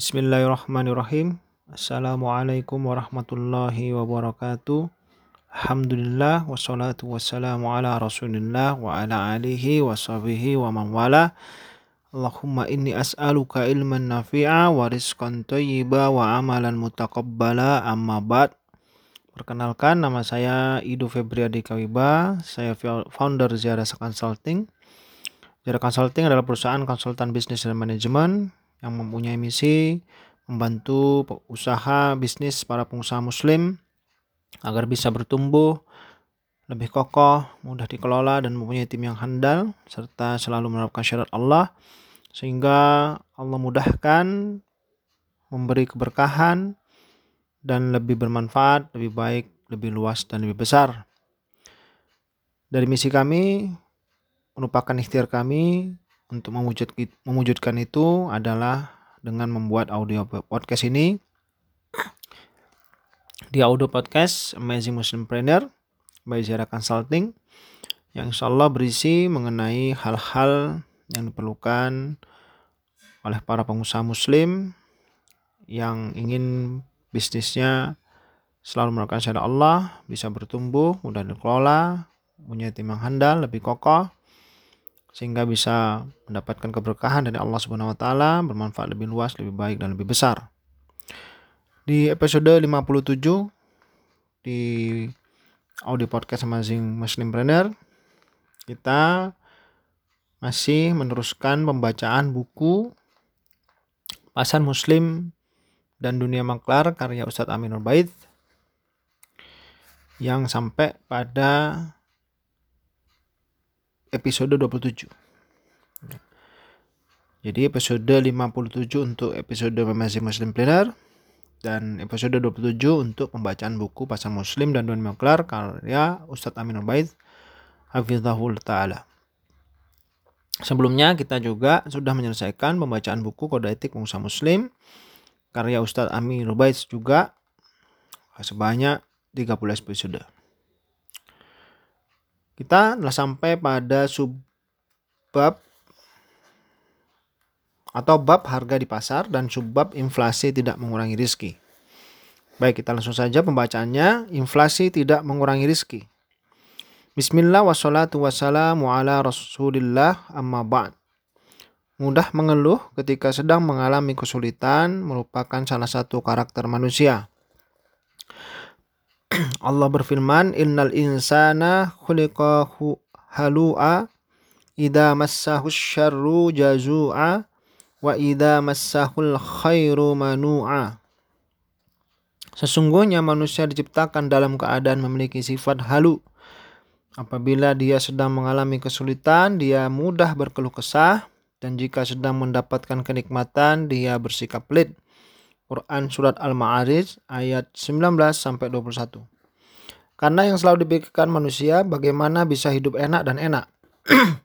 Bismillahirrahmanirrahim. Assalamualaikum warahmatullahi wabarakatuh. Alhamdulillah wassalatu wassalamu ala rasulillah wa ala alihi wa sahbihi wa man wala. Allahumma inni as'aluka ilman nafi'a wa rizqan tayyiba wa amalan mutaqabbala amma ba'd. Perkenalkan nama saya Ido Febriadi Kawiba, saya founder Ziarah Consulting. Ziarah Consulting adalah perusahaan konsultan bisnis dan manajemen yang mempunyai misi membantu usaha bisnis para pengusaha muslim agar bisa bertumbuh lebih kokoh, mudah dikelola dan mempunyai tim yang handal serta selalu menerapkan syarat Allah sehingga Allah mudahkan memberi keberkahan dan lebih bermanfaat, lebih baik, lebih luas dan lebih besar. Dari misi kami merupakan ikhtiar kami untuk mewujud, mewujudkan itu adalah dengan membuat audio podcast ini. Di audio podcast Amazing Muslim Trainer by Zara Consulting yang insya Allah berisi mengenai hal-hal yang diperlukan oleh para pengusaha muslim yang ingin bisnisnya selalu melakukan syariat Allah, bisa bertumbuh, mudah dikelola, punya tim yang handal, lebih kokoh, sehingga bisa mendapatkan keberkahan dari Allah Subhanahu wa taala, bermanfaat lebih luas, lebih baik dan lebih besar. Di episode 57 di audio podcast Amazing Muslim Planner kita masih meneruskan pembacaan buku Pasar Muslim dan Dunia Maklar karya Ustadz Aminur Bait yang sampai pada episode 27. Jadi episode 57 untuk episode Memasi Muslim Planner dan episode 27 untuk pembacaan buku Pasar Muslim dan Dunia Maklar karya Ustadz Amin Ubaid Hafizahul Ta'ala. Sebelumnya kita juga sudah menyelesaikan pembacaan buku Kode Etik Pengusaha Muslim karya Ustadz Amin Ubaid juga sebanyak 30 episode. Kita telah sampai pada subbab atau bab harga di pasar dan subbab inflasi tidak mengurangi rizki. Baik, kita langsung saja pembacaannya. Inflasi tidak mengurangi rizki. Bismillah wassalatu wassalamu ala rasulillah amma ba'd. Mudah mengeluh ketika sedang mengalami kesulitan merupakan salah satu karakter manusia. Allah berfirman, "Innal insana khuliqahu halu'a idza massahu syarru jazu'a wa idza massahul khairu manu'a." Sesungguhnya manusia diciptakan dalam keadaan memiliki sifat halu. Apabila dia sedang mengalami kesulitan, dia mudah berkeluh kesah dan jika sedang mendapatkan kenikmatan, dia bersikap pelit. Quran Surat Al-Ma'arij ayat 19 sampai 21. Karena yang selalu dipikirkan manusia bagaimana bisa hidup enak dan enak.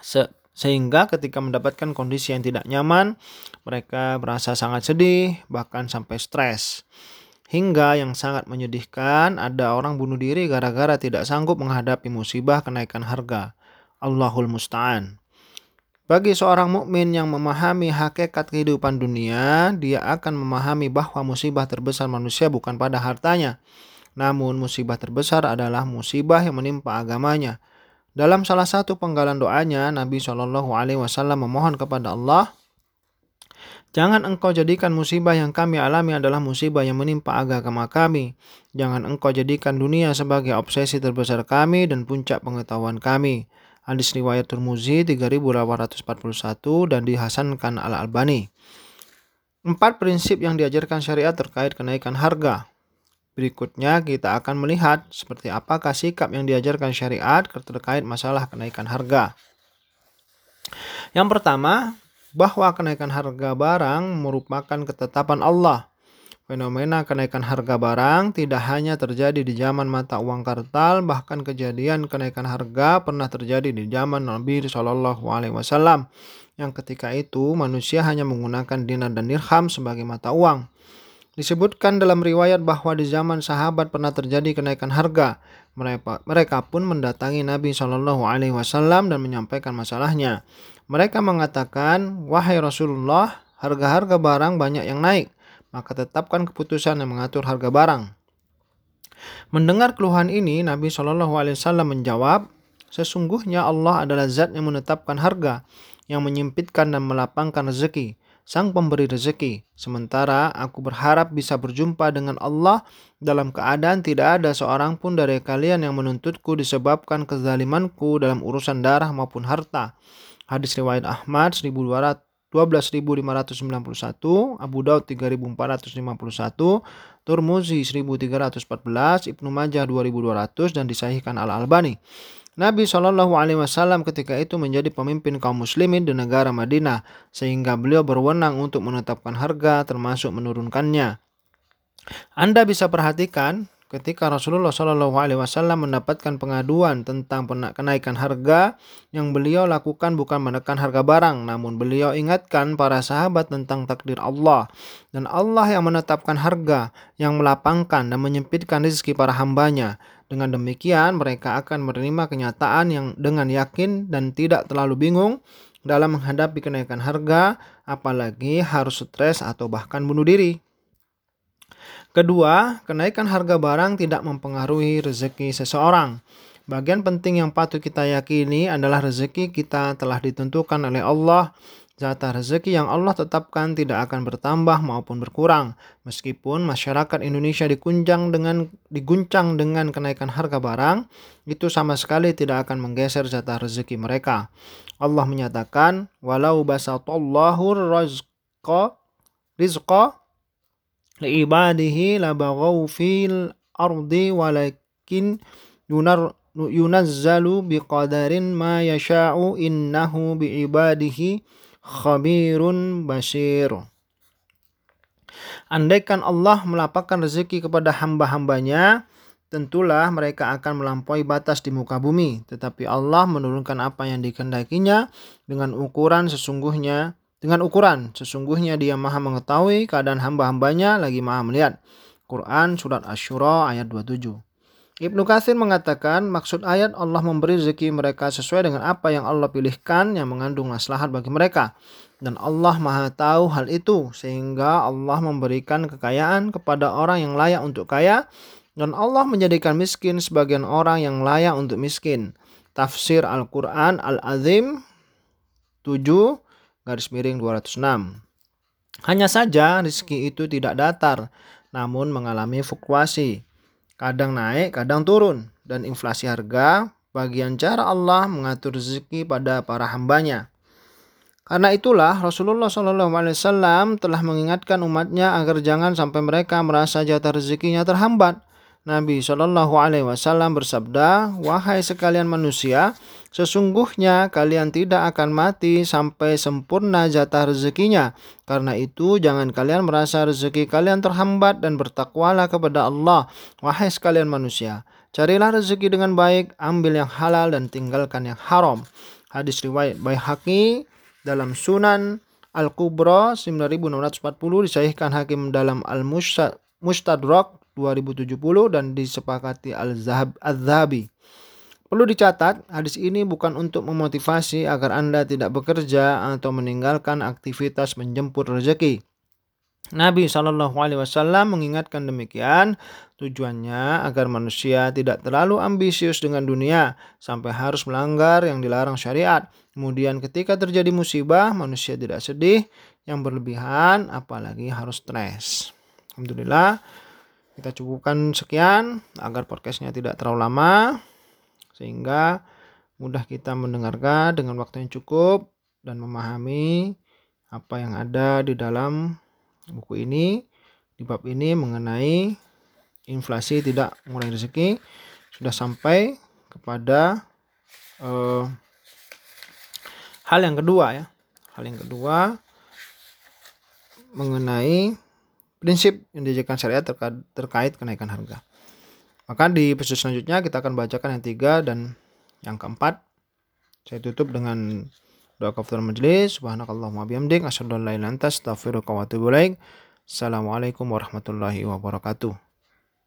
Se sehingga ketika mendapatkan kondisi yang tidak nyaman, mereka merasa sangat sedih, bahkan sampai stres. Hingga yang sangat menyedihkan, ada orang bunuh diri gara-gara tidak sanggup menghadapi musibah kenaikan harga. Allahul Musta'an. Bagi seorang mukmin yang memahami hakikat kehidupan dunia, dia akan memahami bahwa musibah terbesar manusia bukan pada hartanya. Namun musibah terbesar adalah musibah yang menimpa agamanya. Dalam salah satu penggalan doanya, Nabi Shallallahu Alaihi Wasallam memohon kepada Allah, Jangan engkau jadikan musibah yang kami alami adalah musibah yang menimpa agama kami. Jangan engkau jadikan dunia sebagai obsesi terbesar kami dan puncak pengetahuan kami. Hadis riwayat Turmuzi 3841 dan dihasankan Al-Albani. Empat prinsip yang diajarkan syariat terkait kenaikan harga. Berikutnya kita akan melihat seperti apakah sikap yang diajarkan syariat terkait masalah kenaikan harga. Yang pertama, bahwa kenaikan harga barang merupakan ketetapan Allah. Fenomena kenaikan harga barang tidak hanya terjadi di zaman mata uang kartal, bahkan kejadian kenaikan harga pernah terjadi di zaman Nabi Shallallahu Alaihi Wasallam, yang ketika itu manusia hanya menggunakan dinar dan dirham sebagai mata uang. Disebutkan dalam riwayat bahwa di zaman sahabat pernah terjadi kenaikan harga. Mereka, pun mendatangi Nabi Shallallahu Alaihi Wasallam dan menyampaikan masalahnya. Mereka mengatakan, wahai Rasulullah, harga-harga barang banyak yang naik, maka tetapkan keputusan yang mengatur harga barang. Mendengar keluhan ini, Nabi Shallallahu Alaihi Wasallam menjawab, sesungguhnya Allah adalah Zat yang menetapkan harga, yang menyempitkan dan melapangkan rezeki sang pemberi rezeki. Sementara aku berharap bisa berjumpa dengan Allah dalam keadaan tidak ada seorang pun dari kalian yang menuntutku disebabkan kezalimanku dalam urusan darah maupun harta. Hadis riwayat Ahmad 1200 12.591, Abu Daud 3.451, Turmuzi 1.314, Ibnu Majah 2.200 dan disahihkan Al-Albani. Nabi Shallallahu Alaihi Wasallam ketika itu menjadi pemimpin kaum muslimin di negara Madinah sehingga beliau berwenang untuk menetapkan harga termasuk menurunkannya. Anda bisa perhatikan ketika Rasulullah Shallallahu Alaihi Wasallam mendapatkan pengaduan tentang kenaikan harga yang beliau lakukan bukan menekan harga barang, namun beliau ingatkan para sahabat tentang takdir Allah dan Allah yang menetapkan harga, yang melapangkan dan menyempitkan rezeki para hambanya. Dengan demikian, mereka akan menerima kenyataan yang dengan yakin dan tidak terlalu bingung dalam menghadapi kenaikan harga, apalagi harus stres atau bahkan bunuh diri. Kedua, kenaikan harga barang tidak mempengaruhi rezeki seseorang. Bagian penting yang patut kita yakini adalah rezeki kita telah ditentukan oleh Allah Jatah rezeki yang Allah tetapkan tidak akan bertambah maupun berkurang, meskipun masyarakat Indonesia diguncang dengan diguncang dengan kenaikan harga barang, itu sama sekali tidak akan menggeser jatah rezeki mereka. Allah menyatakan, "Walau basatallahu rizqa rizqa liibadihi labaghaw fil ardi walakin yunar yunazzalu biqadarin ma yasha'u innahu biibadihi khabirun basir. Andaikan Allah melapangkan rezeki kepada hamba-hambanya, tentulah mereka akan melampaui batas di muka bumi. Tetapi Allah menurunkan apa yang dikendakinya dengan ukuran sesungguhnya dengan ukuran sesungguhnya dia maha mengetahui keadaan hamba-hambanya lagi maha melihat. Quran Surat Ashura ayat 27 Ibnu Katsir mengatakan maksud ayat Allah memberi rezeki mereka sesuai dengan apa yang Allah pilihkan yang mengandung maslahat bagi mereka. Dan Allah maha tahu hal itu sehingga Allah memberikan kekayaan kepada orang yang layak untuk kaya dan Allah menjadikan miskin sebagian orang yang layak untuk miskin. Tafsir Al-Quran Al-Azim 7 garis miring 206. Hanya saja rezeki itu tidak datar namun mengalami fluktuasi kadang naik, kadang turun. Dan inflasi harga bagian cara Allah mengatur rezeki pada para hambanya. Karena itulah Rasulullah SAW telah mengingatkan umatnya agar jangan sampai mereka merasa jatah rezekinya terhambat Nabi Shallallahu Alaihi Wasallam bersabda, wahai sekalian manusia, sesungguhnya kalian tidak akan mati sampai sempurna jatah rezekinya. Karena itu jangan kalian merasa rezeki kalian terhambat dan bertakwalah kepada Allah, wahai sekalian manusia. Carilah rezeki dengan baik, ambil yang halal dan tinggalkan yang haram. Hadis riwayat Baihaqi dalam Sunan Al-Kubra 9640 disahihkan Hakim dalam Al-Mustadrak 2070 dan disepakati Al-Zahabi. Perlu dicatat, hadis ini bukan untuk memotivasi agar Anda tidak bekerja atau meninggalkan aktivitas menjemput rezeki. Nabi Shallallahu Alaihi Wasallam mengingatkan demikian tujuannya agar manusia tidak terlalu ambisius dengan dunia sampai harus melanggar yang dilarang syariat. Kemudian ketika terjadi musibah manusia tidak sedih yang berlebihan apalagi harus stres. Alhamdulillah kita cukupkan sekian agar podcastnya tidak terlalu lama sehingga mudah kita mendengarkan dengan waktu yang cukup dan memahami apa yang ada di dalam buku ini. Di bab ini mengenai inflasi tidak mengurangi rezeki sudah sampai kepada uh, hal yang kedua ya. Hal yang kedua mengenai prinsip yang diajarkan syariat terkait, terkait kenaikan harga. Maka di episode selanjutnya kita akan bacakan yang tiga dan yang keempat. Saya tutup dengan doa kafir majelis. Subhanakallahumma bihamdik. Asyhadu an la ilaha. Assalamualaikum warahmatullahi wabarakatuh.